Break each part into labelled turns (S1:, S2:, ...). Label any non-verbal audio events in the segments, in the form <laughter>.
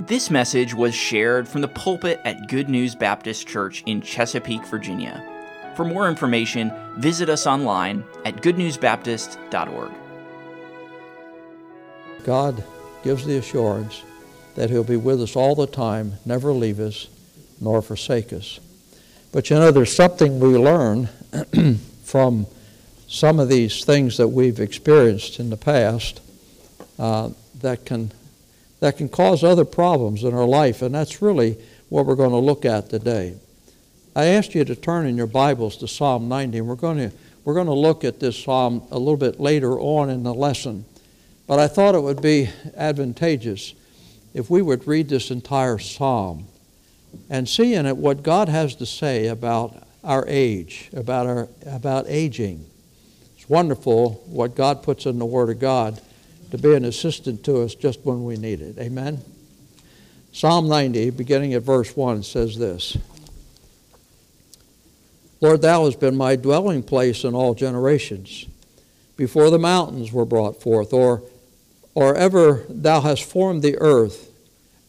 S1: This message was shared from the pulpit at Good News Baptist Church in Chesapeake, Virginia. For more information, visit us online at goodnewsbaptist.org.
S2: God gives the assurance that He'll be with us all the time, never leave us, nor forsake us. But you know, there's something we learn <clears throat> from some of these things that we've experienced in the past uh, that can that can cause other problems in our life, and that's really what we're going to look at today. I asked you to turn in your Bibles to Psalm 90, and we're going to we're going to look at this psalm a little bit later on in the lesson. But I thought it would be advantageous if we would read this entire psalm and see in it what God has to say about our age, about our about aging. It's wonderful what God puts in the Word of God to be an assistant to us just when we need it. Amen? Psalm 90, beginning at verse 1, says this Lord, thou hast been my dwelling place in all generations, before the mountains were brought forth, or, or ever thou hast formed the earth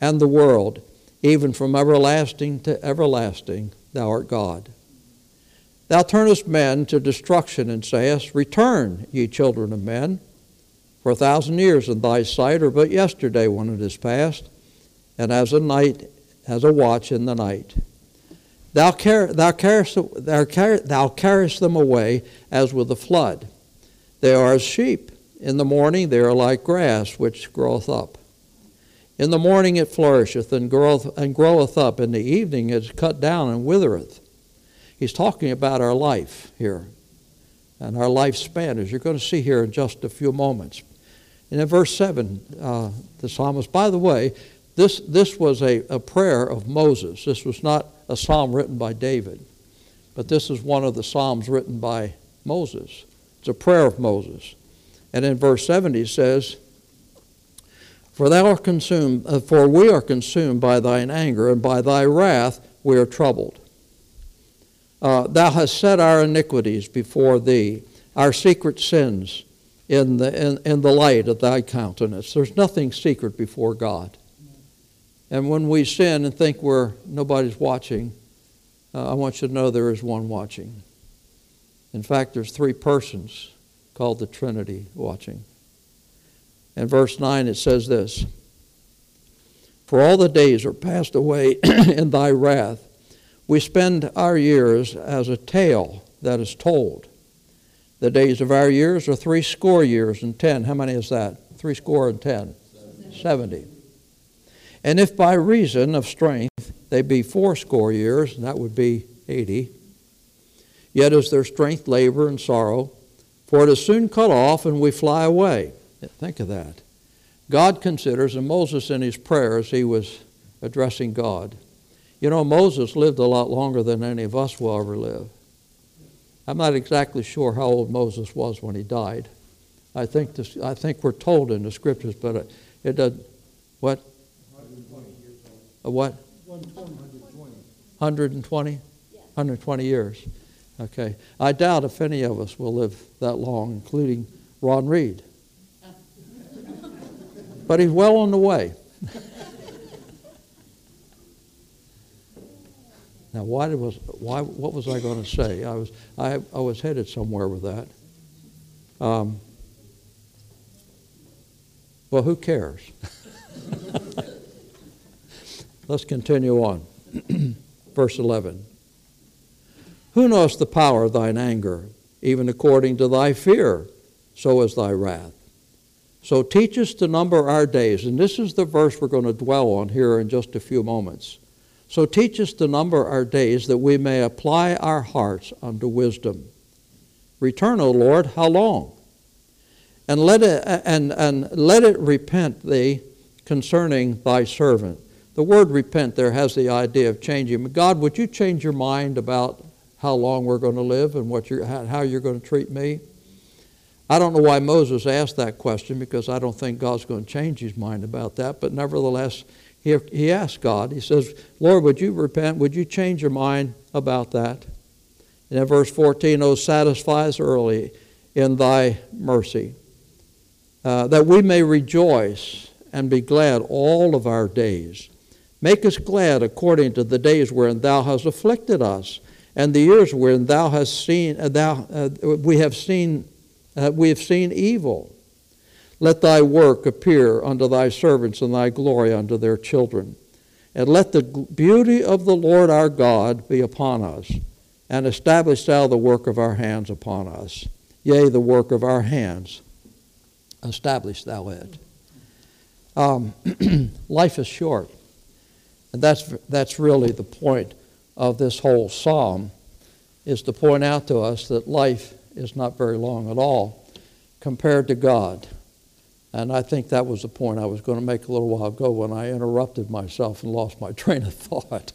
S2: and the world, even from everlasting to everlasting, thou art God. Thou turnest men to destruction and sayest, Return, ye children of men. For a thousand years in thy sight are but yesterday when it is past, and as a night, as a watch in the night. Thou, car- thou, carest, thou, car- thou carest them away as with a flood. They are as sheep. In the morning they are like grass which groweth up. In the morning it flourisheth and groweth, and groweth up. In the evening it is cut down and withereth. He's talking about our life here and our lifespan, as you're going to see here in just a few moments. And in verse 7, uh, the psalmist, by the way, this, this was a, a prayer of Moses. This was not a psalm written by David, but this is one of the psalms written by Moses. It's a prayer of Moses. And in verse 7 he says, For thou art consumed, uh, for we are consumed by thine anger, and by thy wrath we are troubled. Uh, thou hast set our iniquities before thee, our secret sins in the, in, in the light of thy countenance. There's nothing secret before God. And when we sin and think we're nobody's watching, uh, I want you to know there is one watching. In fact, there's three persons called the Trinity watching. In verse 9 it says this For all the days are passed away <clears throat> in thy wrath. We spend our years as a tale that is told. The days of our years are three score years and ten. How many is that? Three score and ten. Seventy. And if by reason of strength they be fourscore years, that would be eighty, yet is their strength labor and sorrow, for it is soon cut off and we fly away. Think of that. God considers, and Moses in his prayers, he was addressing God. You know, Moses lived a lot longer than any of us will ever live. I'm not exactly sure how old Moses was when he died. I think this, I think we're told in the scriptures, but uh, it, it does what? 120 years old. What? 120. 120? 120 years. Okay. I doubt if any of us will live that long, including Ron Reed. but he's well on the way. <laughs> Now, why was why? What was I going to say? I was I, I was headed somewhere with that. Um, well, who cares? <laughs> Let's continue on. <clears throat> Verse 11. Who knows the power of thine anger, even according to thy fear, so is thy wrath. So teach us to number our days. And this is the verse we're going to dwell on here in just a few moments. So teach us to number our days that we may apply our hearts unto wisdom. Return, O Lord, how long? And let it, and, and let it repent thee concerning thy servant. The word repent there has the idea of changing. God, would you change your mind about how long we're going to live and what you're, how you're going to treat me? I don't know why Moses asked that question because I don't think God's going to change his mind about that, but nevertheless, he, he asked God, he says, Lord, would you repent? Would you change your mind about that? And in verse 14, Oh, satisfy us early in thy mercy, uh, that we may rejoice and be glad all of our days. Make us glad according to the days wherein thou hast afflicted us, and the years wherein thou hast seen uh, thou uh, we have seen uh, we have seen evil. Let thy work appear unto thy servants, and thy glory unto their children. And let the beauty of the Lord our God be upon us, and establish thou the work of our hands upon us. Yea, the work of our hands, establish thou it. Um, <clears throat> life is short. And that's, that's really the point of this whole psalm, is to point out to us that life is not very long at all compared to God. And I think that was the point I was going to make a little while ago when I interrupted myself and lost my <laughs> train of thought.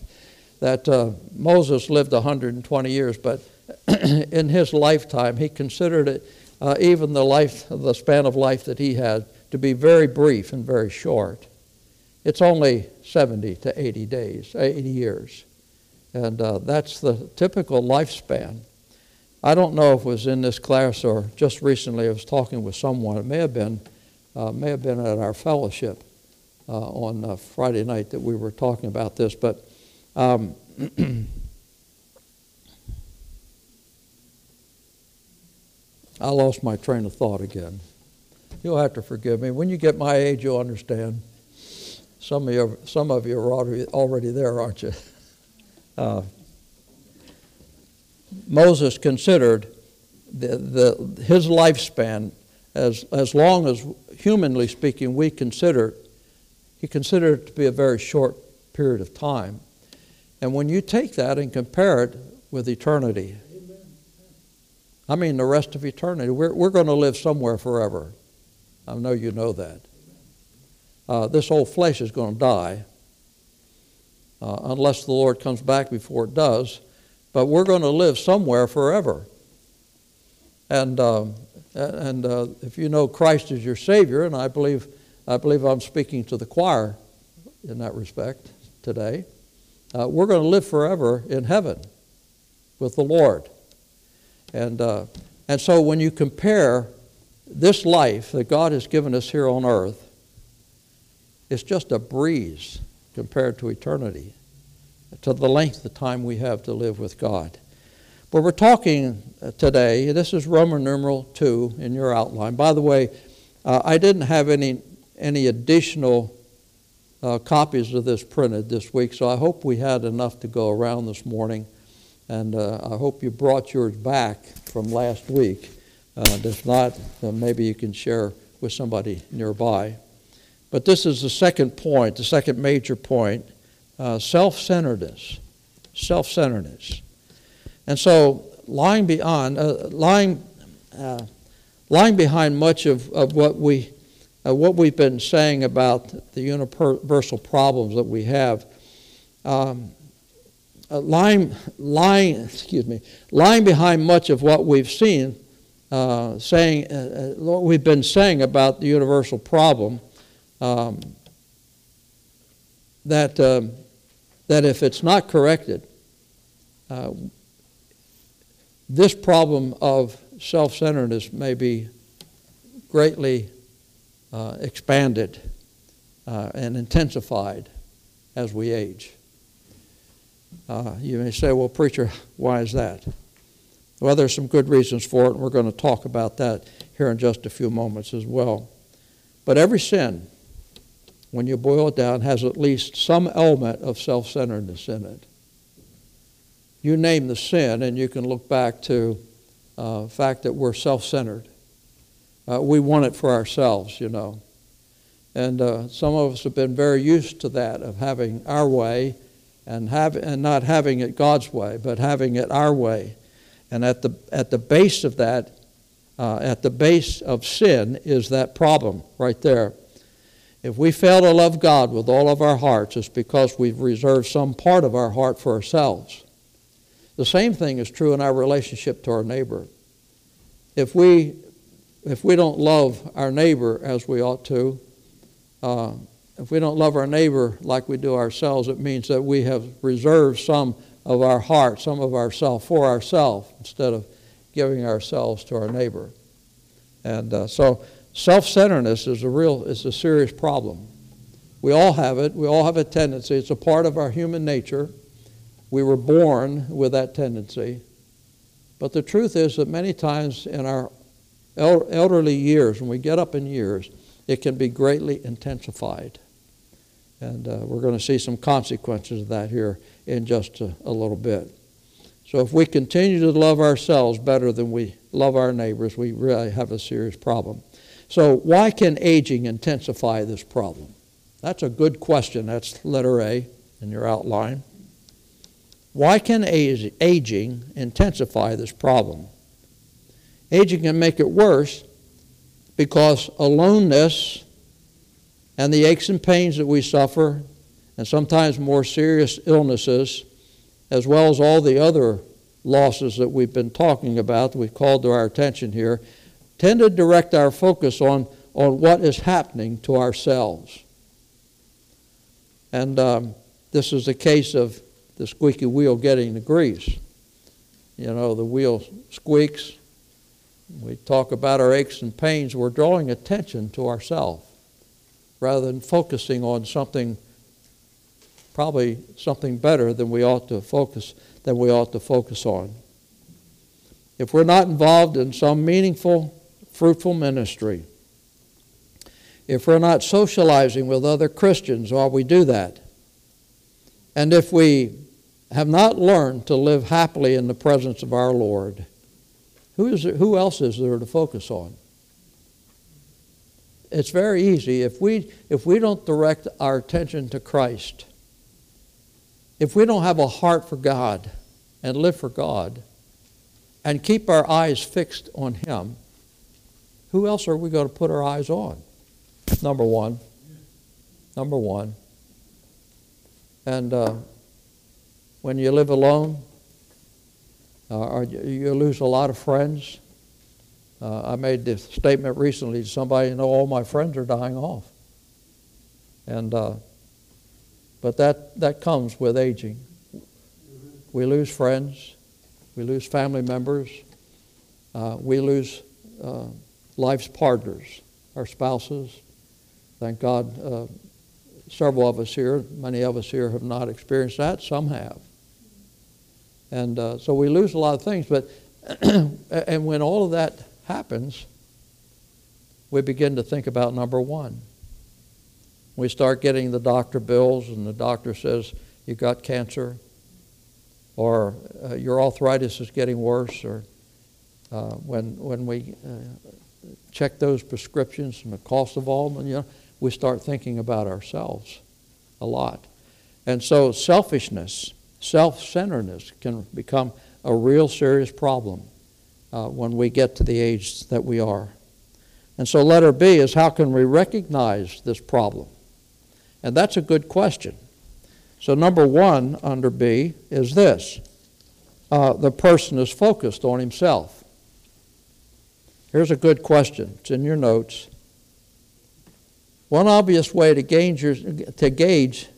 S2: That uh, Moses lived 120 years, but <clears throat> in his lifetime, he considered it, uh, even the life, the span of life that he had, to be very brief and very short. It's only 70 to 80 days, 80 years. And uh, that's the typical lifespan. I don't know if it was in this class or just recently I was talking with someone. It may have been, uh, may have been at our fellowship uh, on uh, Friday night that we were talking about this. But um, <clears throat> I lost my train of thought again. You'll have to forgive me. When you get my age, you'll understand. Some of you, some of you are already, already there, aren't you? <laughs> Uh, Moses considered the, the, his lifespan as, as long as, humanly speaking, we consider, he considered it to be a very short period of time. And when you take that and compare it with eternity, I mean the rest of eternity, we're, we're going to live somewhere forever. I know you know that. Uh, this old flesh is going to die uh, unless the Lord comes back before it does. But we're going to live somewhere forever. And, uh, and uh, if you know Christ as your Savior, and I believe, I believe I'm speaking to the choir in that respect today, uh, we're going to live forever in heaven with the Lord. And, uh, and so when you compare this life that God has given us here on earth, it's just a breeze compared to eternity, to the length of time we have to live with God. But we're talking uh, today, this is Roman numeral 2 in your outline. By the way, uh, I didn't have any, any additional uh, copies of this printed this week, so I hope we had enough to go around this morning. And uh, I hope you brought yours back from last week. Uh, if not, maybe you can share with somebody nearby. But this is the second point, the second major point uh, self centeredness. Self centeredness. And so, lying, beyond, uh, lying, uh, lying behind much of, of what, we, uh, what we've been saying about the universal problems that we have, um, uh, lying, lying, <laughs> excuse me, lying behind much of what we've seen, uh, saying, what we've been saying about the universal problem, um, that, um, that if it's not corrected, uh, this problem of self centeredness may be greatly uh, expanded uh, and intensified as we age. Uh, you may say, well, preacher, why is that? Well, there's some good reasons for it, and we're going to talk about that here in just a few moments as well. But every sin when you boil it down, has at least some element of self centeredness in it. You name the sin, and you can look back to uh, the fact that we're self centered. Uh, we want it for ourselves, you know. And uh, some of us have been very used to that, of having our way and, have, and not having it God's way, but having it our way. And at the, at the base of that, uh, at the base of sin, is that problem right there. If we fail to love God with all of our hearts, it's because we've reserved some part of our heart for ourselves. The same thing is true in our relationship to our neighbor. If we, if we don't love our neighbor as we ought to, uh, if we don't love our neighbor like we do ourselves, it means that we have reserved some of our heart, some of ourself for ourselves instead of giving ourselves to our neighbor. And uh, so self-centeredness is a real is a serious problem. We all have it. We all have a tendency. It's a part of our human nature. We were born with that tendency. But the truth is that many times in our elderly years, when we get up in years, it can be greatly intensified. And uh, we're going to see some consequences of that here in just a, a little bit. So if we continue to love ourselves better than we love our neighbors, we really have a serious problem. So why can aging intensify this problem? That's a good question. That's letter A in your outline. Why can aging intensify this problem? Aging can make it worse because aloneness and the aches and pains that we suffer, and sometimes more serious illnesses, as well as all the other losses that we've been talking about, that we've called to our attention here, tend to direct our focus on, on what is happening to ourselves. And um, this is a case of the squeaky wheel getting the grease. You know, the wheel squeaks. We talk about our aches and pains. We're drawing attention to ourselves rather than focusing on something, probably something better than we ought to focus than we ought to focus on. If we're not involved in some meaningful, fruitful ministry, if we're not socializing with other Christians while we do that, and if we have not learned to live happily in the presence of our Lord, who, is there, who else is there to focus on? It's very easy. If we, if we don't direct our attention to Christ, if we don't have a heart for God and live for God and keep our eyes fixed on Him, who else are we going to put our eyes on? Number one. Number one. And uh, when you live alone, uh, you lose a lot of friends. Uh, I made this statement recently to somebody, you know, all my friends are dying off. And, uh, but that, that comes with aging. We lose friends, we lose family members, uh, we lose uh, life's partners, our spouses, Thank God, uh, several of us here, many of us here have not experienced that, some have. And uh, so we lose a lot of things, but, <clears throat> and when all of that happens, we begin to think about number one. We start getting the doctor bills, and the doctor says, You got cancer, or uh, your arthritis is getting worse, or uh, when, when we uh, check those prescriptions and the cost of all, you know, we start thinking about ourselves a lot. And so selfishness, self centeredness can become a real serious problem uh, when we get to the age that we are. And so, letter B is how can we recognize this problem? And that's a good question. So, number one under B is this uh, the person is focused on himself. Here's a good question. It's in your notes. One obvious way to gauge, your, to gauge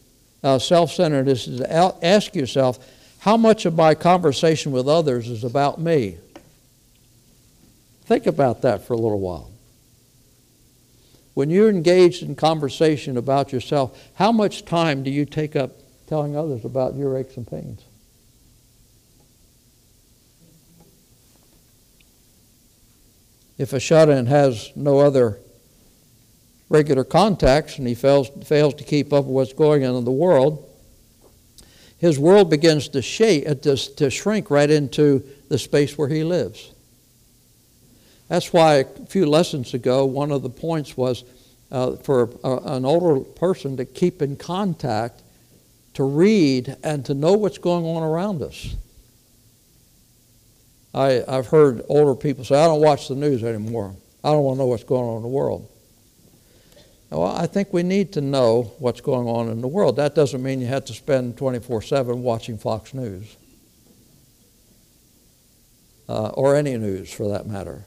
S2: uh, self centeredness is to ask yourself how much of my conversation with others is about me? Think about that for a little while. When you're engaged in conversation about yourself, how much time do you take up telling others about your aches and pains? If a shut in has no other regular contacts and he fails, fails to keep up with what's going on in the world, his world begins to, shake, uh, to, to shrink right into the space where he lives. That's why a few lessons ago, one of the points was uh, for a, an older person to keep in contact, to read, and to know what's going on around us. I, I've heard older people say, I don't watch the news anymore. I don't want to know what's going on in the world. Well, I think we need to know what's going on in the world. That doesn't mean you have to spend 24 7 watching Fox News uh, or any news for that matter.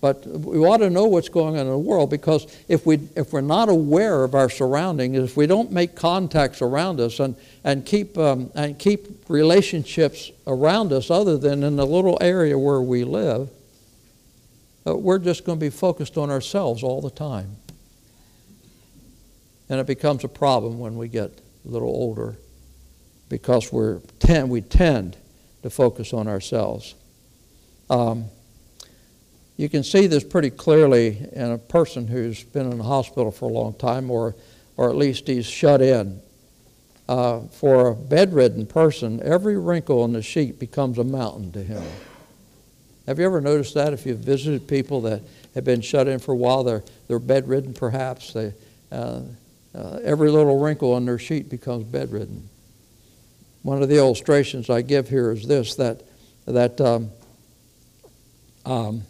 S2: But we ought to know what's going on in the world because if, we, if we're not aware of our surroundings, if we don't make contacts around us and, and, keep, um, and keep relationships around us other than in the little area where we live, uh, we're just going to be focused on ourselves all the time. And it becomes a problem when we get a little older because we're tend, we tend to focus on ourselves. Um, you can see this pretty clearly in a person who's been in the hospital for a long time, or, or at least he's shut in. Uh, for a bedridden person, every wrinkle in the sheet becomes a mountain to him. Have you ever noticed that? If you've visited people that have been shut in for a while, they're, they're bedridden perhaps, they, uh, uh, every little wrinkle on their sheet becomes bedridden. One of the illustrations I give here is this that, that um, um,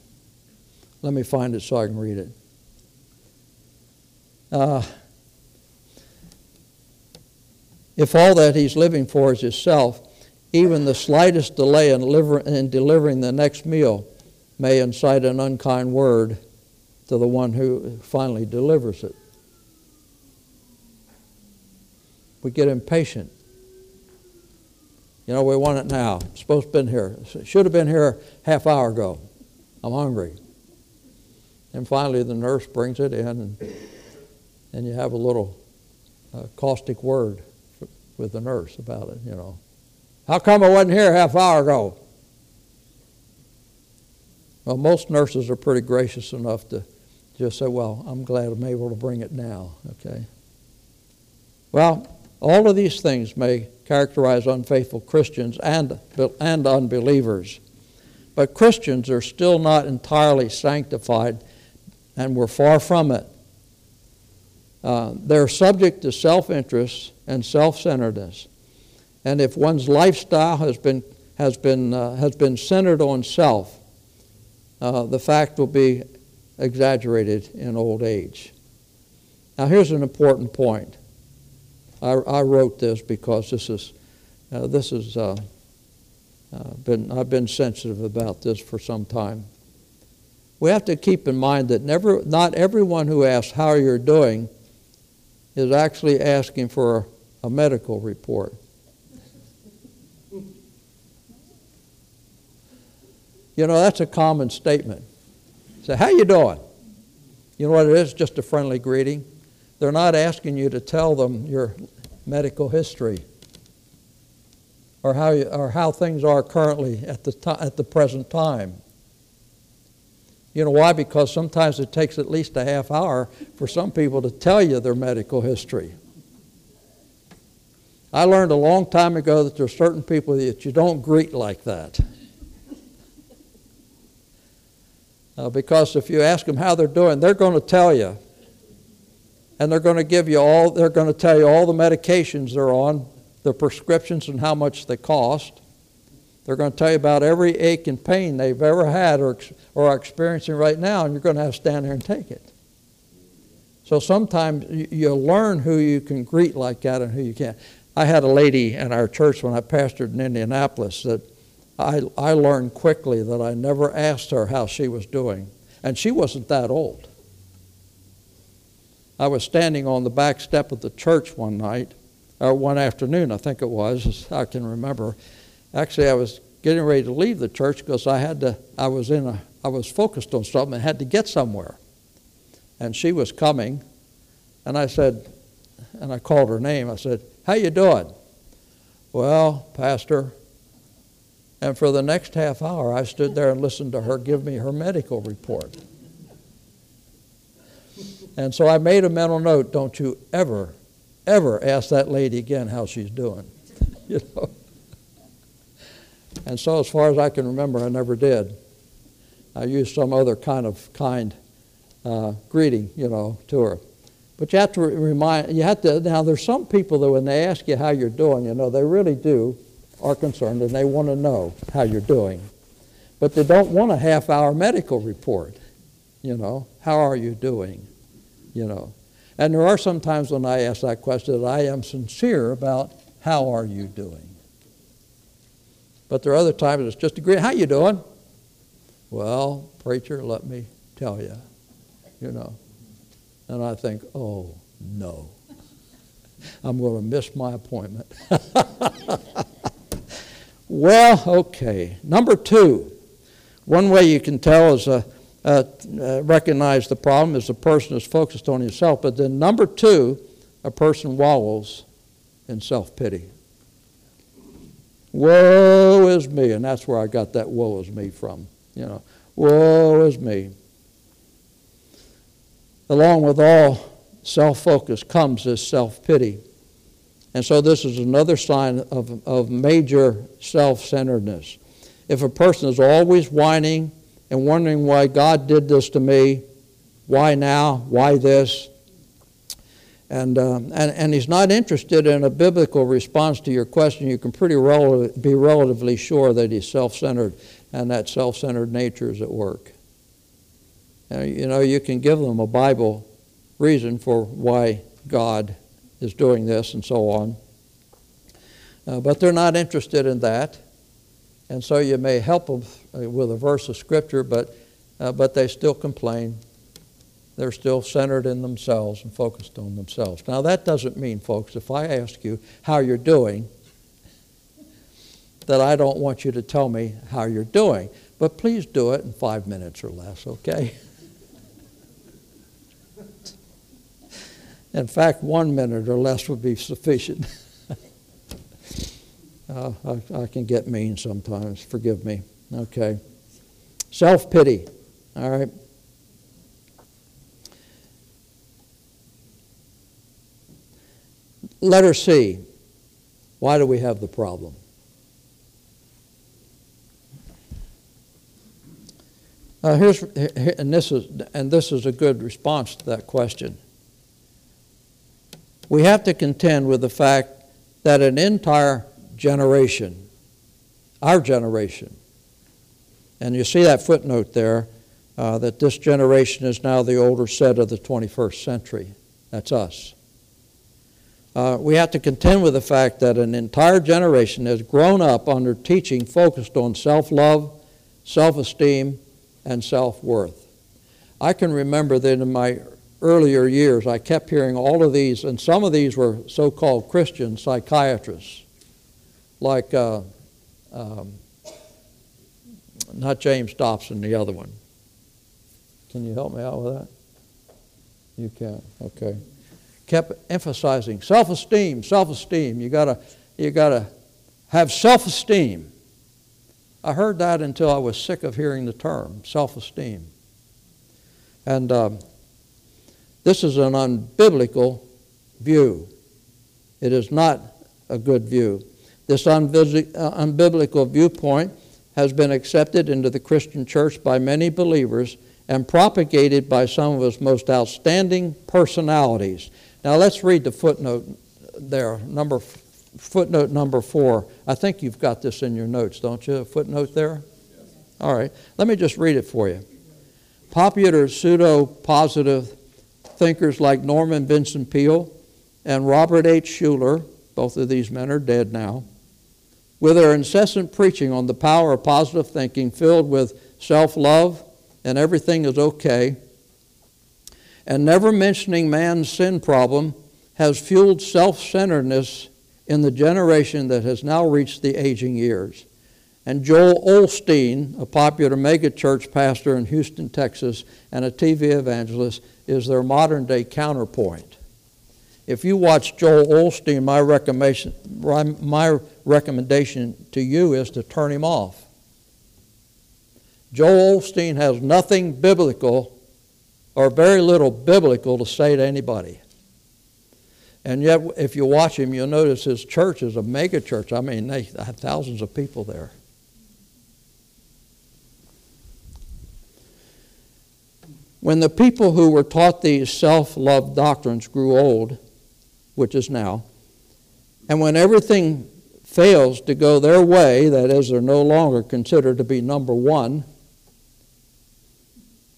S2: let me find it so I can read it. Uh, if all that he's living for is himself, even the slightest delay in, in delivering the next meal may incite an unkind word to the one who finally delivers it. We get impatient. You know, we want it now. It's supposed to been here. Should have been here half hour ago. I'm hungry. And finally, the nurse brings it in, and, and you have a little uh, caustic word with the nurse about it, you know. How come I wasn't here half hour ago? Well, most nurses are pretty gracious enough to just say, well, I'm glad I'm able to bring it now, okay? Well, all of these things may characterize unfaithful Christians and, and unbelievers. But Christians are still not entirely sanctified, and we're far from it. Uh, they're subject to self interest and self centeredness. And if one's lifestyle has been, has been, uh, has been centered on self, uh, the fact will be exaggerated in old age. Now, here's an important point. I, I wrote this because this is, uh, this is uh, uh, been, I've been sensitive about this for some time. We have to keep in mind that never, not everyone who asks how you're doing is actually asking for a, a medical report. You know, that's a common statement. Say, how you doing? You know what it is? Just a friendly greeting. They're not asking you to tell them your medical history or how, you, or how things are currently at the, to, at the present time. You know why? Because sometimes it takes at least a half hour for some people to tell you their medical history. I learned a long time ago that there are certain people that you don't greet like that. Uh, because if you ask them how they're doing, they're going to tell you. And they're going to give you all, they're going to tell you all the medications they're on, the prescriptions and how much they cost. They're going to tell you about every ache and pain they've ever had or, or are experiencing right now, and you're going to have to stand there and take it. So sometimes you, learn who you can greet like that and who you can't. I had a lady in our church when I pastored in Indianapolis that I, I learned quickly that I never asked her how she was doing. And she wasn't that old. I was standing on the back step of the church one night, or one afternoon, I think it was, I can remember. Actually, I was getting ready to leave the church because I had to, I was in a, I was focused on something and had to get somewhere. And she was coming, and I said, and I called her name. I said, "How you doing?" Well, Pastor, and for the next half hour, I stood there and listened to her give me her medical report. And so I made a mental note don't you ever, ever ask that lady again how she's doing. <laughs> you know? And so, as far as I can remember, I never did. I used some other kind of kind uh, greeting, you know, to her. But you have to remind, you have to, now there's some people that when they ask you how you're doing, you know, they really do are concerned and they want to know how you're doing. But they don't want a half hour medical report. You know, how are you doing? You know. And there are some times when I ask that question that I am sincere about how are you doing? But there are other times it's just a greet, how you doing? Well, preacher, let me tell you, you know. And I think, oh, no. I'm going to miss my appointment. <laughs> Well, okay. Number two, one way you can tell is a, uh, uh, recognize the problem is the person is focused on himself. But then, number two, a person wallows in self pity. Woe is me. And that's where I got that woe is me from. You know, woe is me. Along with all self focus comes this self pity. And so, this is another sign of, of major self centeredness. If a person is always whining and wondering why God did this to me, why now, why this, and, uh, and, and he's not interested in a biblical response to your question, you can pretty rel- be relatively sure that he's self centered and that self centered nature is at work. And, you know, you can give them a Bible reason for why God is doing this and so on. Uh, but they're not interested in that. And so you may help them uh, with a verse of Scripture, but, uh, but they still complain they're still centered in themselves and focused on themselves. Now, that doesn't mean, folks, if I ask you how you're doing, that I don't want you to tell me how you're doing. But please do it in five minutes or less, okay? <laughs> in fact, one minute or less would be sufficient. <laughs> uh, I, I can get mean sometimes. Forgive me. Okay. Self pity. All right. Letter C. Why do we have the problem? Uh, here's, and this is and this is a good response to that question. We have to contend with the fact that an entire generation, our generation, and you see that footnote there, uh, that this generation is now the older set of the 21st century. That's us uh, we have to contend with the fact that an entire generation has grown up under teaching focused on self love, self esteem, and self worth. I can remember that in my earlier years, I kept hearing all of these, and some of these were so called Christian psychiatrists, like uh, um, not James Dobson, the other one. Can you help me out with that? You can, okay kept emphasizing self esteem, self esteem. You gotta, you gotta have self esteem. I heard that until I was sick of hearing the term self esteem. And um, this is an unbiblical view. It is not a good view. This uh, unbiblical viewpoint has been accepted into the Christian church by many believers and propagated by some of its most outstanding personalities. Now let's read the footnote there, number footnote number four. I think you've got this in your notes, don't you? A footnote there? All right. Let me just read it for you. Popular pseudo positive thinkers like Norman Vincent Peale and Robert H. Schuller, both of these men are dead now, with their incessant preaching on the power of positive thinking filled with self love and everything is okay and never mentioning man's sin problem has fueled self centeredness in the generation that has now reached the aging years. And Joel Osteen, a popular megachurch pastor in Houston, Texas, and a TV evangelist, is their modern day counterpoint. If you watch Joel Osteen, my recommendation, my recommendation to you is to turn him off. Joel Osteen has nothing biblical or very little biblical to say to anybody. And yet, if you watch him, you'll notice his church is a mega church. I mean, they have thousands of people there. When the people who were taught these self love doctrines grew old, which is now, and when everything fails to go their way, that is, they're no longer considered to be number one,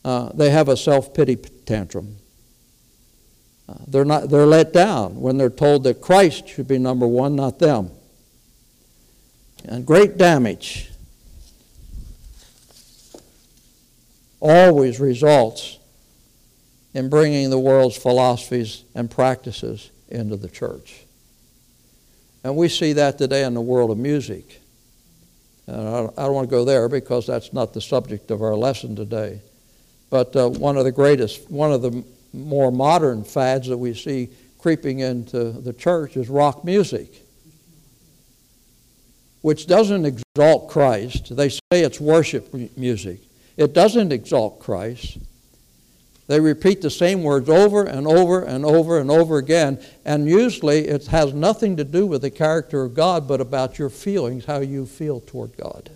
S2: uh, they have a self pity tantrum. Uh, they're, not, they're let down when they're told that Christ should be number one, not them. And great damage always results in bringing the world's philosophies and practices into the church. And we see that today in the world of music. And I don't want to go there because that's not the subject of our lesson today. But uh, one of the greatest, one of the more modern fads that we see creeping into the church is rock music, which doesn't exalt Christ. They say it's worship music. It doesn't exalt Christ. They repeat the same words over and over and over and over again, and usually it has nothing to do with the character of God, but about your feelings, how you feel toward God.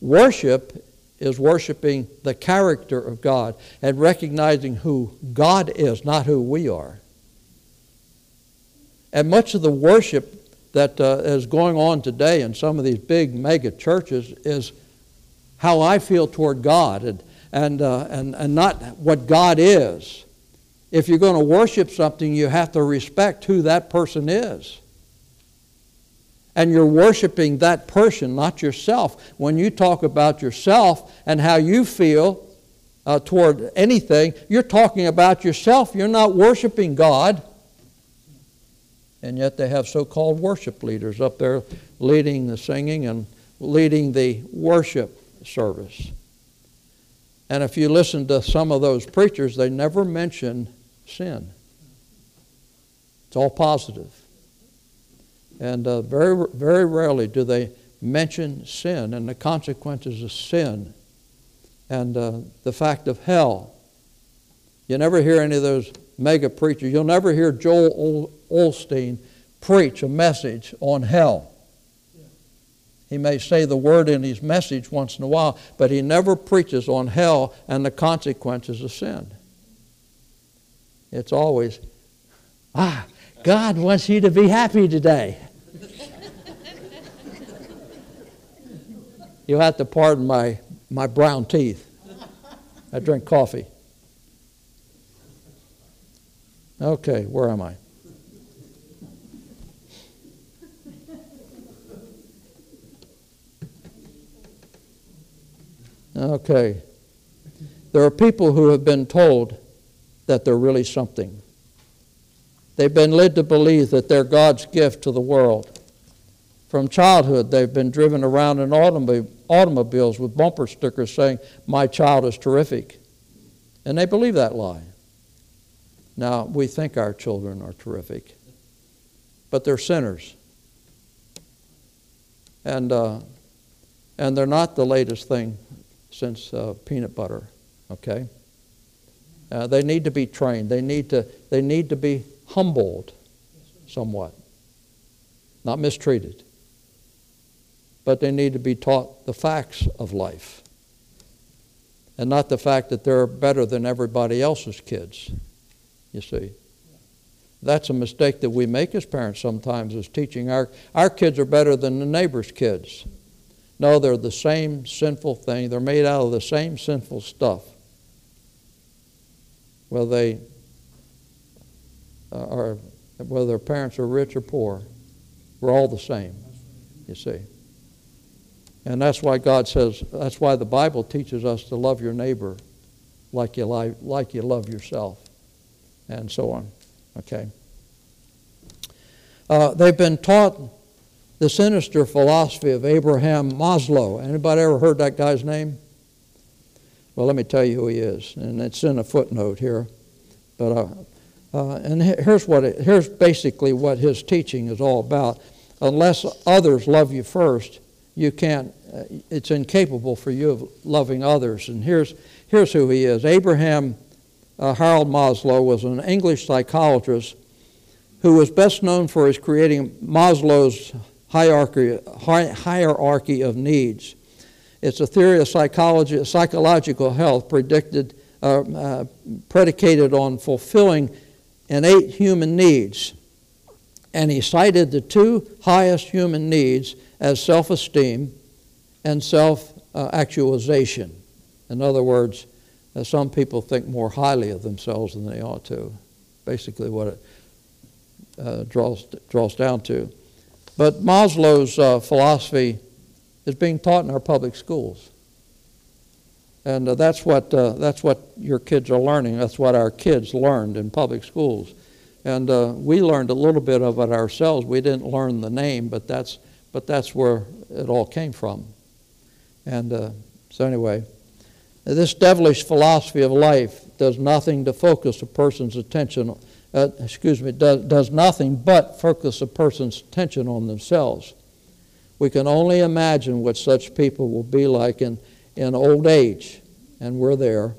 S2: Worship is worshiping the character of God and recognizing who God is, not who we are. And much of the worship that uh, is going on today in some of these big mega churches is how I feel toward God and, and, uh, and, and not what God is. If you're going to worship something, you have to respect who that person is and you're worshiping that person, not yourself. When you talk about yourself and how you feel uh, toward anything, you're talking about yourself. You're not worshiping God. And yet they have so called worship leaders up there leading the singing and leading the worship service. And if you listen to some of those preachers, they never mention sin. It's all positive. And uh, very, very rarely do they mention sin and the consequences of sin and uh, the fact of hell. You never hear any of those mega preachers. You'll never hear Joel Osteen preach a message on hell. He may say the word in his message once in a while, but he never preaches on hell and the consequences of sin. It's always, ah, God wants you to be happy today. <laughs> You'll have to pardon my, my brown teeth. I drink coffee. Okay, where am I? Okay. There are people who have been told that they're really something. They've been led to believe that they're God's gift to the world. From childhood, they've been driven around in automobiles with bumper stickers saying, My child is terrific. And they believe that lie. Now, we think our children are terrific, but they're sinners. And, uh, and they're not the latest thing since uh, peanut butter, okay? Uh, they need to be trained. They need to, they need to be humbled somewhat, not mistreated. But they need to be taught the facts of life and not the fact that they're better than everybody else's kids, you see. That's a mistake that we make as parents sometimes is teaching our, our kids are better than the neighbor's kids. No, they're the same sinful thing. They're made out of the same sinful stuff. Well, they are, whether their parents are rich or poor, we're all the same, you see. And that's why God says, that's why the Bible teaches us to love your neighbor like you, li- like you love yourself, and so on. Okay. Uh, they've been taught the sinister philosophy of Abraham Maslow. Anybody ever heard that guy's name? Well, let me tell you who he is, and it's in a footnote here. But uh, uh, and here's, what it, here's basically what his teaching is all about. Unless others love you first, you can't, uh, it's incapable for you of loving others. And here's, here's who he is Abraham uh, Harold Maslow was an English psychologist who was best known for his creating Maslow's hierarchy, hierarchy of needs. It's a theory of psychology, psychological health predicted, uh, uh, predicated on fulfilling innate human needs. And he cited the two highest human needs as self esteem and self actualization. In other words, uh, some people think more highly of themselves than they ought to. Basically, what it uh, draws, draws down to. But Maslow's uh, philosophy is being taught in our public schools. And uh, that's, what, uh, that's what your kids are learning. That's what our kids learned in public schools. And uh, we learned a little bit of it ourselves. We didn't learn the name, but that's, but that's where it all came from. And uh, so, anyway, This devilish philosophy of life does nothing to focus a person's attention, uh, excuse me, does, does nothing but focus a person's attention on themselves. We can only imagine what such people will be like in, in old age, and we're there,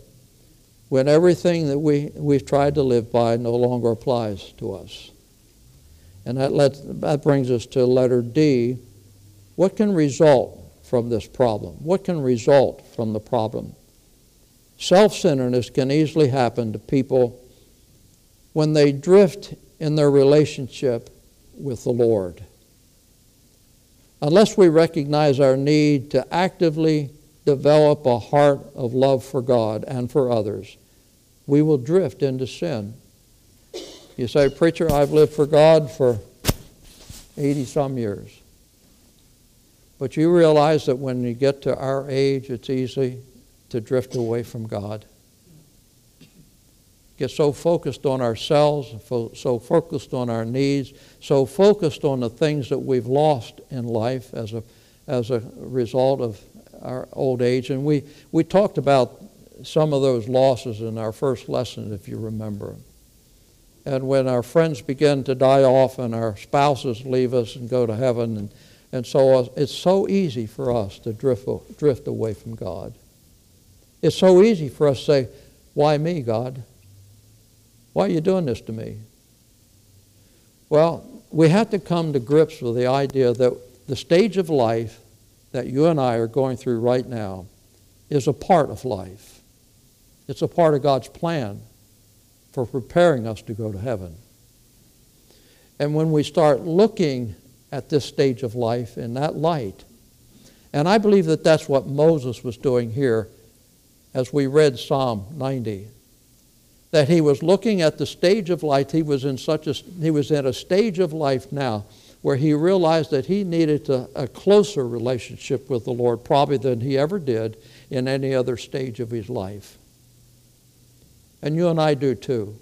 S2: when everything that we, we've tried to live by no longer applies to us. And that, let, that brings us to letter D. What can result from this problem? What can result from the problem? Self centeredness can easily happen to people when they drift in their relationship with the Lord. Unless we recognize our need to actively develop a heart of love for God and for others, we will drift into sin. You say, Preacher, I've lived for God for 80 some years. But you realize that when you get to our age, it's easy to drift away from God. Get so focused on ourselves, so focused on our needs, so focused on the things that we've lost in life as a, as a result of our old age. And we, we talked about some of those losses in our first lesson, if you remember. And when our friends begin to die off and our spouses leave us and go to heaven, and, and so it's so easy for us to drift, drift away from God. It's so easy for us to say, Why me, God? Why are you doing this to me? Well, we have to come to grips with the idea that the stage of life that you and I are going through right now is a part of life. It's a part of God's plan for preparing us to go to heaven. And when we start looking at this stage of life in that light, and I believe that that's what Moses was doing here as we read Psalm 90 that he was looking at the stage of life he was in such a he was in a stage of life now where he realized that he needed to, a closer relationship with the Lord probably than he ever did in any other stage of his life. And you and I do too,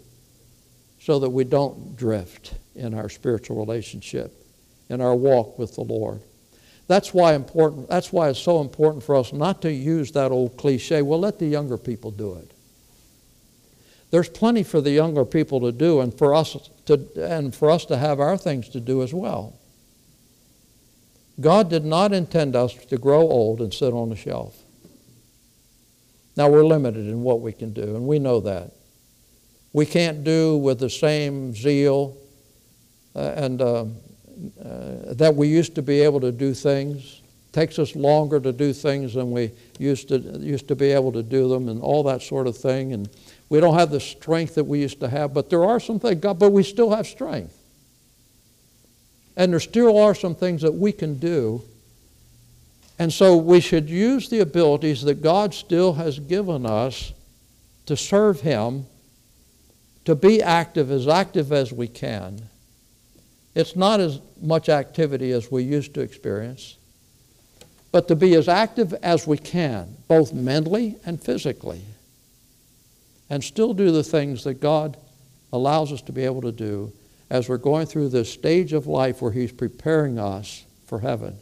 S2: so that we don't drift in our spiritual relationship, in our walk with the Lord. That's why important that's why it's so important for us not to use that old cliche, well let the younger people do it. There's plenty for the younger people to do and for us to and for us to have our things to do as well. God did not intend us to grow old and sit on a shelf. Now we're limited in what we can do, and we know that. We can't do with the same zeal uh, and uh, uh, that we used to be able to do things. It takes us longer to do things than we used to used to be able to do them, and all that sort of thing. And we don't have the strength that we used to have, but there are some things. God, but we still have strength, and there still are some things that we can do. And so we should use the abilities that God still has given us to serve Him, to be active, as active as we can it's not as much activity as we used to experience, but to be as active as we can, both mentally and physically, and still do the things that God allows us to be able to do as we're going through this stage of life where He's preparing us for heaven.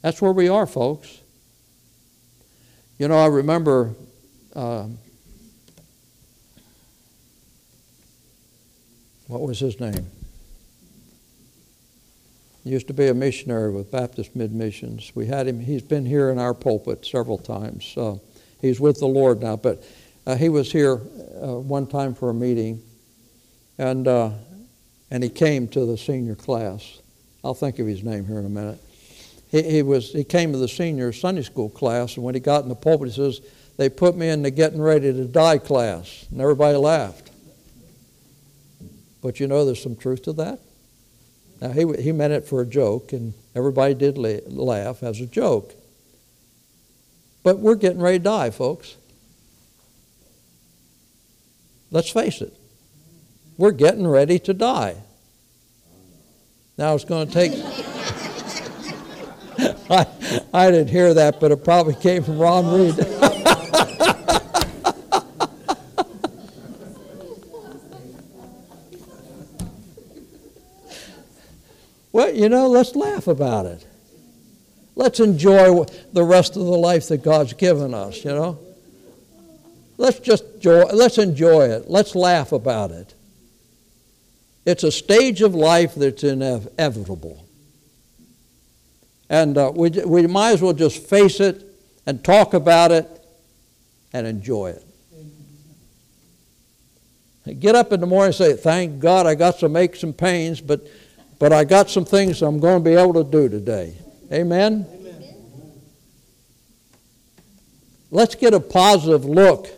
S2: That's where we are, folks. You know, I remember. Uh, what was his name? He used to be a missionary with Baptist Mid Missions. We had him, he's been here in our pulpit several times. Uh, he's with the Lord now, but uh, he was here uh, one time for a meeting, and, uh, and he came to the senior class. I'll think of his name here in a minute. He, he, was, he came to the senior Sunday school class, and when he got in the pulpit, he says, They put me in the getting ready to die class. And everybody laughed. But you know, there's some truth to that. Now, he, he meant it for a joke, and everybody did laugh as a joke. But we're getting ready to die, folks. Let's face it. We're getting ready to die. Now, it's going to take. <laughs> I, I didn't hear that, but it probably came from Ron Reed. <laughs> Well, you know, let's laugh about it. Let's enjoy the rest of the life that God's given us, you know? Let's just enjoy, let's enjoy it. Let's laugh about it. It's a stage of life that's inevitable. And uh, we, we might as well just face it and talk about it and enjoy it. Get up in the morning and say, Thank God I got some aches and pains, but, but I got some things I'm going to be able to do today. Amen? Amen? Let's get a positive look.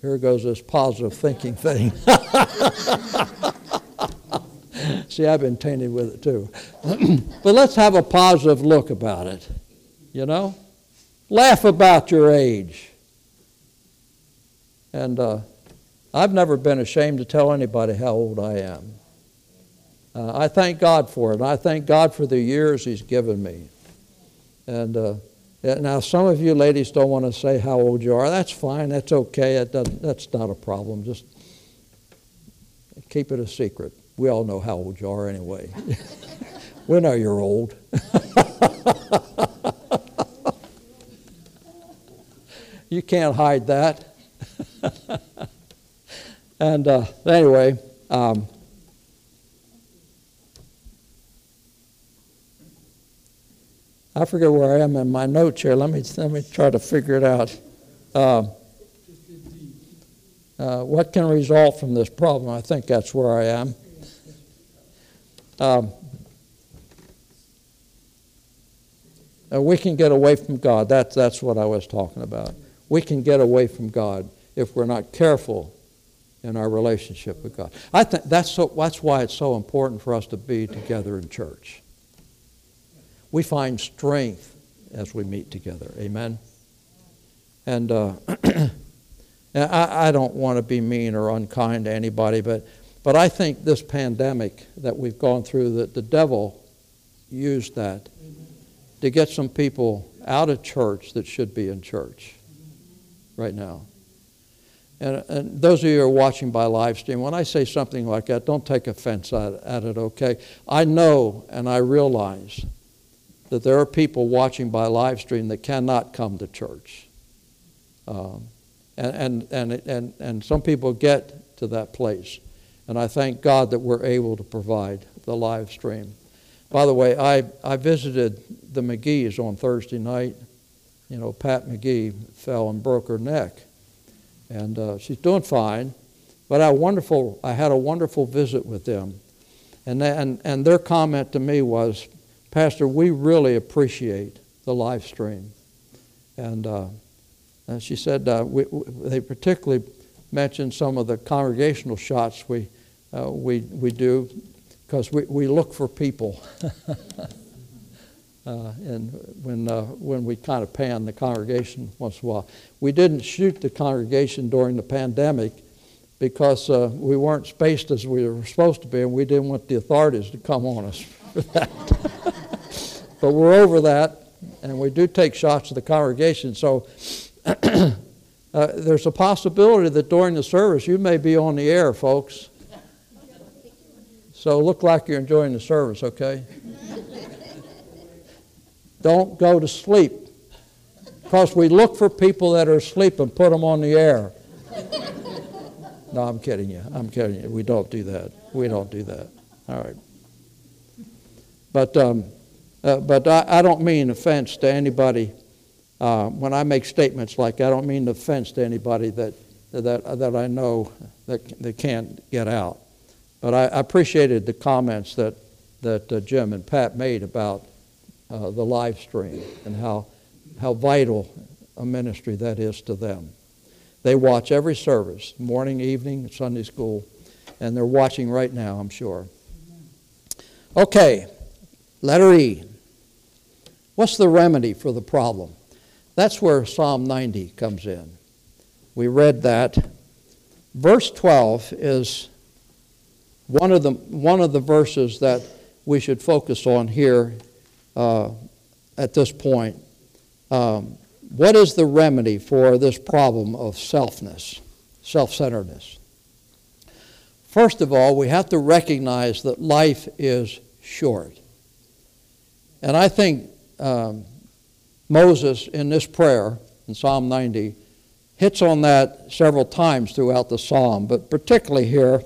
S2: Here goes this positive thinking thing. <laughs> See, I've been tainted with it too. <clears throat> but let's have a positive look about it. You know? Laugh about your age. And uh, I've never been ashamed to tell anybody how old I am. Uh, I thank God for it. I thank God for the years He's given me. And uh, now, some of you ladies don't want to say how old you are. That's fine. That's okay. It that's not a problem. Just keep it a secret. We all know how old you are anyway. <laughs> we know you're old. <laughs> you can't hide that. <laughs> and uh, anyway, um, I forget where I am in my notes here. Let me let me try to figure it out. Uh, uh, what can result from this problem? I think that's where I am. Um, uh, we can get away from God. That's that's what I was talking about. We can get away from God if we're not careful in our relationship with God. I think that's, so, that's why it's so important for us to be together in church. We find strength as we meet together. Amen? And uh, <clears throat> I, I don't want to be mean or unkind to anybody, but, but I think this pandemic that we've gone through, that the devil used that to get some people out of church that should be in church right now. And, and, those of you who are watching by live stream, when I say something like that, don't take offense at, at it, okay? I know and I realize that there are people watching by live stream that cannot come to church. Um, and, and, and, and, and some people get to that place. And I thank God that we're able to provide the live stream. By the way, I, I visited the McGee's on Thursday night you know, Pat McGee fell and broke her neck. And uh, she's doing fine. But I, wonderful, I had a wonderful visit with them. And, and, and their comment to me was, Pastor, we really appreciate the live stream. And, uh, and she said uh, we, we, they particularly mentioned some of the congregational shots we, uh, we, we do because we, we look for people. <laughs> Uh, and when, uh, when we kind of pan the congregation once in a while. We didn't shoot the congregation during the pandemic because uh, we weren't spaced as we were supposed to be, and we didn't want the authorities to come on us that. <laughs> but we're over that, and we do take shots of the congregation. So <clears throat> uh, there's a possibility that during the service you may be on the air, folks. So look like you're enjoying the service, okay? <laughs> Don't go to sleep. Because we look for people that are asleep and put them on the air. <laughs> No, I'm kidding you. I'm kidding you. We don't do that. We don't do that. All right. But, um, uh, but I, I, don't mean offense to anybody. Uh, when I make statements like I don't mean offense to anybody that, that, that I know that, that can't get out. But I, appreciated the comments that, that uh, Jim and Pat made about uh, the live stream and how, how vital a ministry that is to them. They watch every service, morning, evening, Sunday school, and they're watching right now, I'm sure. Okay, letter E. What's the remedy for the problem? That's where Psalm 90 comes in. We read that. Verse 12 is one of the, one of the verses that we should focus on here uh, at this point. Um, what is the remedy for this problem of selfness, self centeredness? First of all, we have to recognize that life is short. And I think um, Moses in this prayer in Psalm 90 hits on that several times throughout the psalm, but particularly here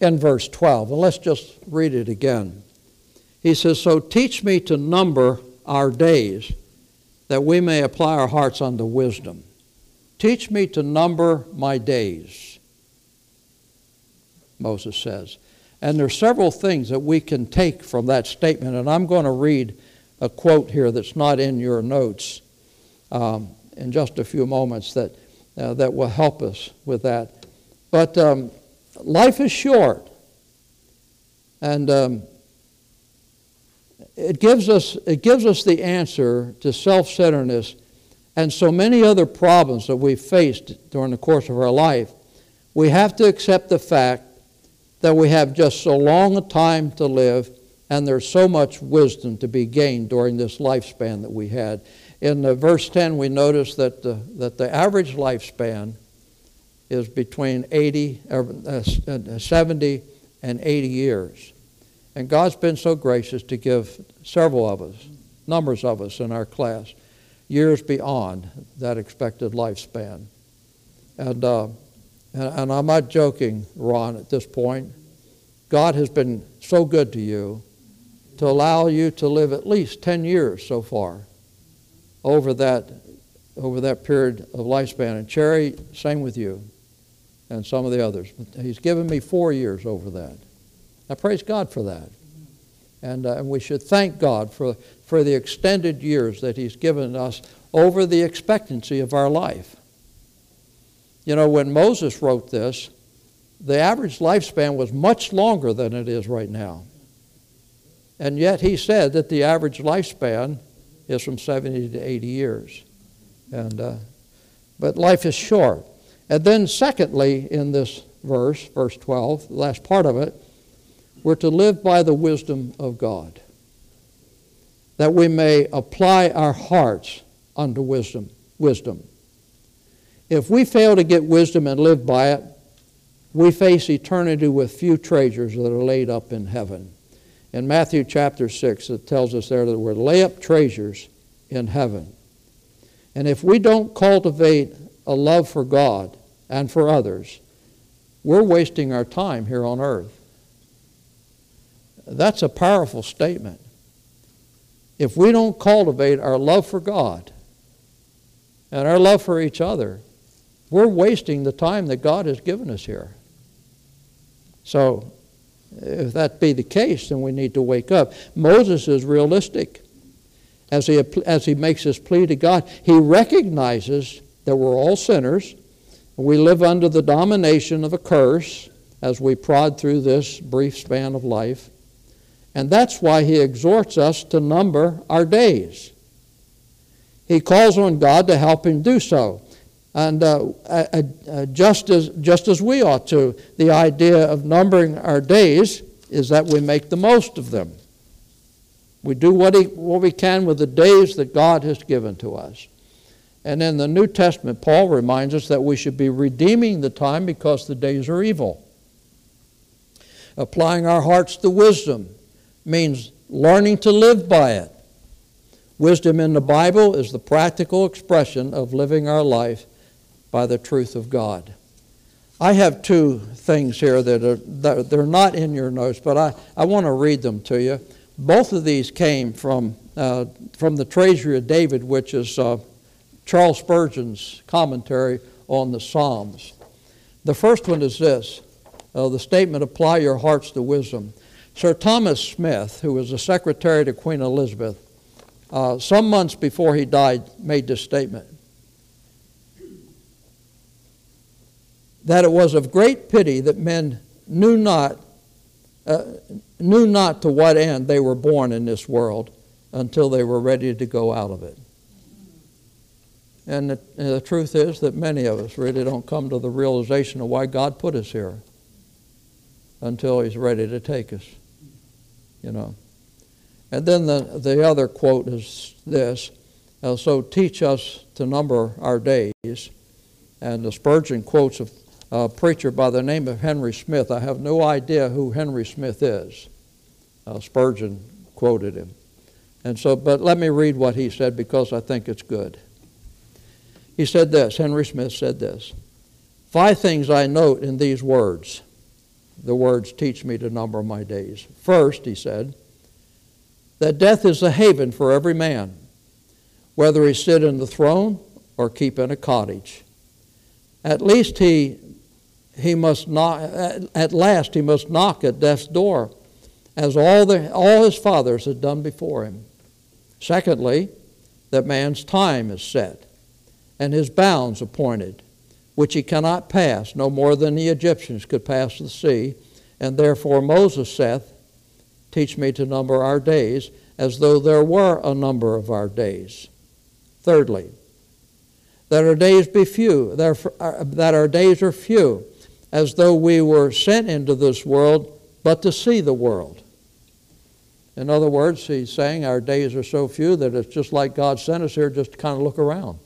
S2: in verse 12. And let's just read it again. He says, So teach me to number our days, that we may apply our hearts unto wisdom. Teach me to number my days, Moses says. And there are several things that we can take from that statement, and I'm going to read a quote here that's not in your notes um, in just a few moments that, uh, that will help us with that. But um, life is short, and um, it, gives us, it gives us the answer to self centeredness and so many other problems that we've faced during the course of our life. We have to accept the fact that we have just so long a time to live and there's so much wisdom to be gained during this lifespan that we had. In uh, verse 10, we notice that the, that the average lifespan is between 80, uh, uh, 70 and 80 years. And God's been so gracious to give several of us, numbers of us in our class, years beyond that expected lifespan. And, uh, and, and I'm not joking, Ron, at this point. God has been so good to you to allow you to live at least 10 years so far over that, over that period of lifespan. And Cherry, same with you and some of the others. He's given me four years over that. I praise God for that. And, uh, and we should thank God for, for the extended years that He's given us over the expectancy of our life. You know, when Moses wrote this, the average lifespan was much longer than it is right now. And yet he said that the average lifespan is from 70 to 80 years. And, uh, but life is short. And then, secondly, in this verse, verse 12, the last part of it, we're to live by the wisdom of God, that we may apply our hearts unto wisdom. Wisdom. If we fail to get wisdom and live by it, we face eternity with few treasures that are laid up in heaven in Matthew chapter 6, it tells us there that we're lay up treasures in heaven. And if we don't cultivate a love for God and for others, we're wasting our time here on earth. That's a powerful statement. If we don't cultivate our love for God and our love for each other, we're wasting the time that God has given us here. So if that be the case, then we need to wake up. Moses is realistic as he, as he makes his plea to God. He recognizes that we're all sinners. We live under the domination of a curse as we prod through this brief span of life. And that's why he exhorts us to number our days. He calls on God to help him do so and uh, uh, just, as, just as we ought to. The idea of numbering our days is that we make the most of them. We do what, he, what we can with the days that God has given to us. And in the New Testament, Paul reminds us that we should be redeeming the time because the days are evil. Applying our hearts to wisdom means learning to live by it. Wisdom in the Bible is the practical expression of living our life by the truth of God. I have two things here that are that they're not in your notes, but I, I want to read them to you. Both of these came from uh, from the Treasury of David, which is uh, Charles Spurgeon's commentary on the Psalms. The first one is this: uh, the statement, "Apply your hearts to wisdom." Sir Thomas Smith, who was the secretary to Queen Elizabeth, uh, some months before he died, made this statement. That it was of great pity that men knew not, uh, knew not to what end they were born in this world until they were ready to go out of it. And the, and the truth is that many of us really don't come to the realization of why God put us here until He's ready to take us, you know. And then the, the other quote is this uh, So teach us to number our days. And the Spurgeon quotes of a preacher by the name of Henry Smith. I have no idea who Henry Smith is. Uh, Spurgeon quoted him. And so, but let me read what he said because I think it's good. He said this, Henry Smith said this Five things I note in these words. The words teach me to number my days. First, he said, that death is a haven for every man, whether he sit in the throne or keep in a cottage. At least he, he must knock, at last he must knock at death's door, as all, the, all his fathers had done before him. Secondly, that man's time is set and his bounds appointed, which he cannot pass, no more than the Egyptians could pass the sea. And therefore Moses saith, Teach me to number our days, as though there were a number of our days. Thirdly, that our days be few, uh, that our days are few, as though we were sent into this world but to see the world. In other words, he's saying our days are so few that it's just like God sent us here just to kind of look around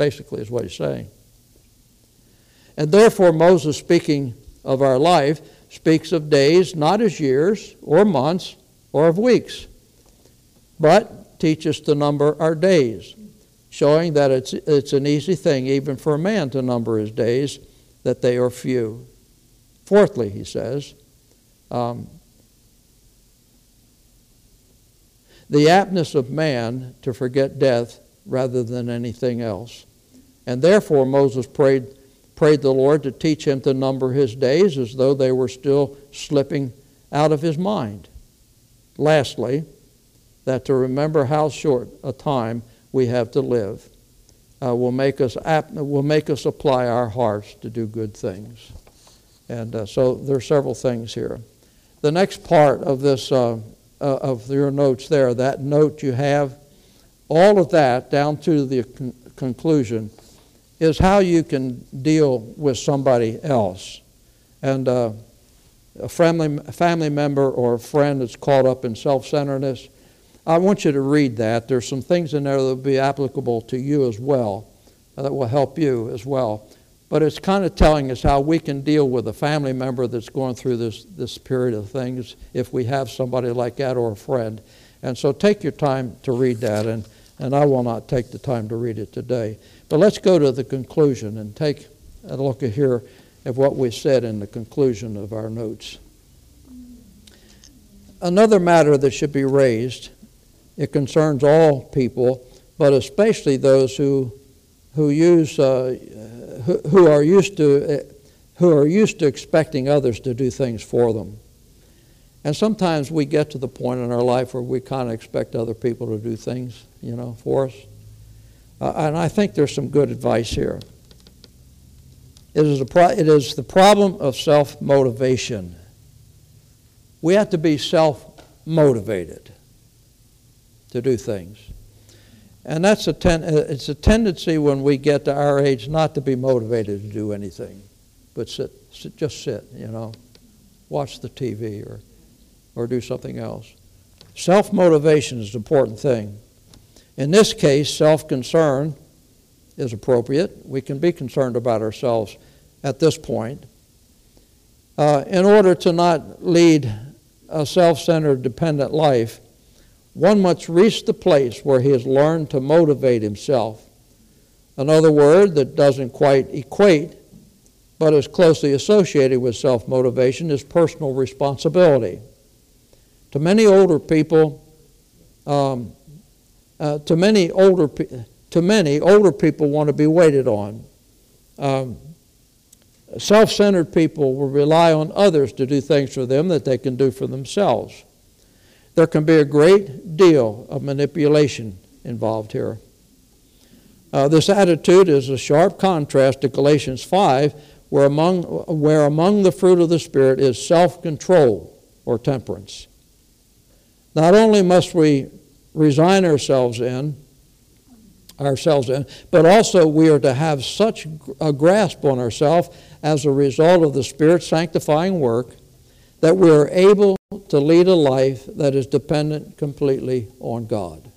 S2: basically, is what he's saying. And therefore, Moses, speaking of our life, speaks of days not as years or months or of weeks, but teaches to number our days, showing that it's, it's an easy thing even for a man to number his days, that they are few. Fourthly, he says, um, the aptness of man to forget death rather than anything else. And therefore Moses prayed, prayed the Lord to teach him to number his days as though they were still slipping out of his mind. Lastly, that to remember how short a time we have to live uh, will, make us ap- will make us apply our hearts to do good things. And uh, so there are several things here. The next part of this, uh, uh of your notes there, that note you have, all of that down to the con- conclusion is how you can deal with somebody else. And uh, a family, family member or a friend that's caught up in self centeredness, I want you to read that. There's some things in there that will be applicable to you as well, uh, that will help you as well. But it's kind of telling us how we can deal with a family member that's going through this, this period of things if we have somebody like that or a friend. And so take your time to read that, and, and I will not take the time to read it today. But let's go to the conclusion and take a look at here at what we said in the conclusion of our notes. Another matter that should be raised, it concerns all people, but especially those who, who, use, uh, who, who, are used to, who are used to expecting others to do things for them. And sometimes we get to the point in our life where we kind of expect other people to do things, you know, for us. Uh, and I think there's some good advice here. It is, pro- it is the problem of self motivation. We have to be self motivated to do things. And that's a ten- uh, it's a tendency when we get to our age not to be motivated to do anything, but sit, sit just sit, you know, watch the TV or, or do something else. Self motivation is an important thing. In this case, self concern is appropriate. We can be concerned about ourselves at this point. Uh, in order to not lead a self centered, dependent life, one must reach the place where he has learned to motivate himself. Another word that doesn't quite equate, but is closely associated with self motivation, is personal responsibility. To many older people, um, uh, to many older to many older people want to be waited on. Um, self-centered people will rely on others to do things for them that they can do for themselves. There can be a great deal of manipulation involved here. Uh, this attitude is a sharp contrast to Galatians 5, where among, where among the fruit of the Spirit is self control or temperance. Not only must we resign ourselves in, ourselves in, but also we are to have such a grasp on ourselves as a result of the Spirit's sanctifying work that we are able to lead a life that is dependent completely on God.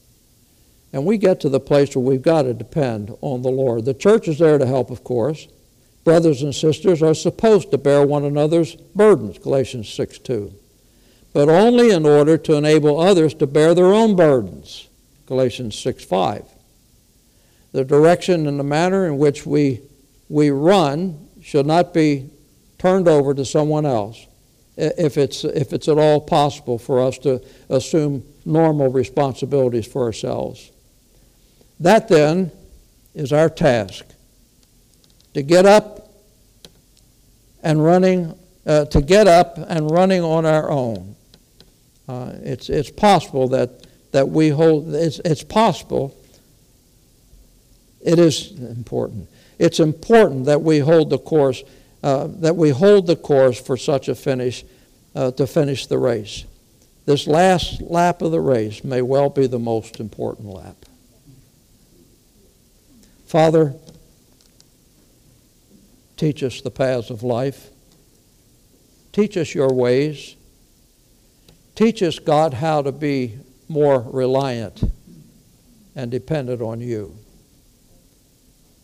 S2: And we get to the place where we've got to depend on the Lord. The church is there to help, of course. Brothers and sisters are supposed to bear one another's burdens, Galatians 6 2. but only in order to enable others to bear their own burdens. Galatians 6 5. The direction and the manner in which we, we run should not be turned over to someone else if it's, if it's at all possible for us to assume normal responsibilities for ourselves. That then is our task to get up and running, uh, to get up and running on our own. Uh, it's, it's possible that, that we hold, it's, it's possible, it is important. It's important that we hold the course, uh, that we hold the course for such a finish, uh, to finish the race. This last lap of the race may well be the most important lap. Father, teach us the paths of life. Teach us your ways. Teach us, God, how to be more reliant and dependent on you.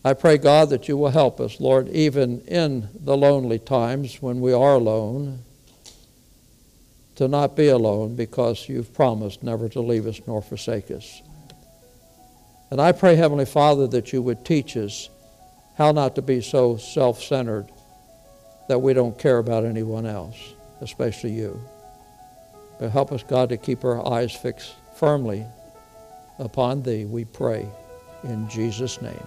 S2: I pray, God, that you will help us, Lord, even in the lonely times when we are alone, to not be alone because you've promised never to leave us nor forsake us. And I pray, Heavenly Father, that you would teach us how not to be so self centered that we don't care about anyone else, especially you. But help us, God, to keep our eyes fixed firmly upon Thee, we pray. In Jesus' name,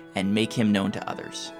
S1: and make Him known to others.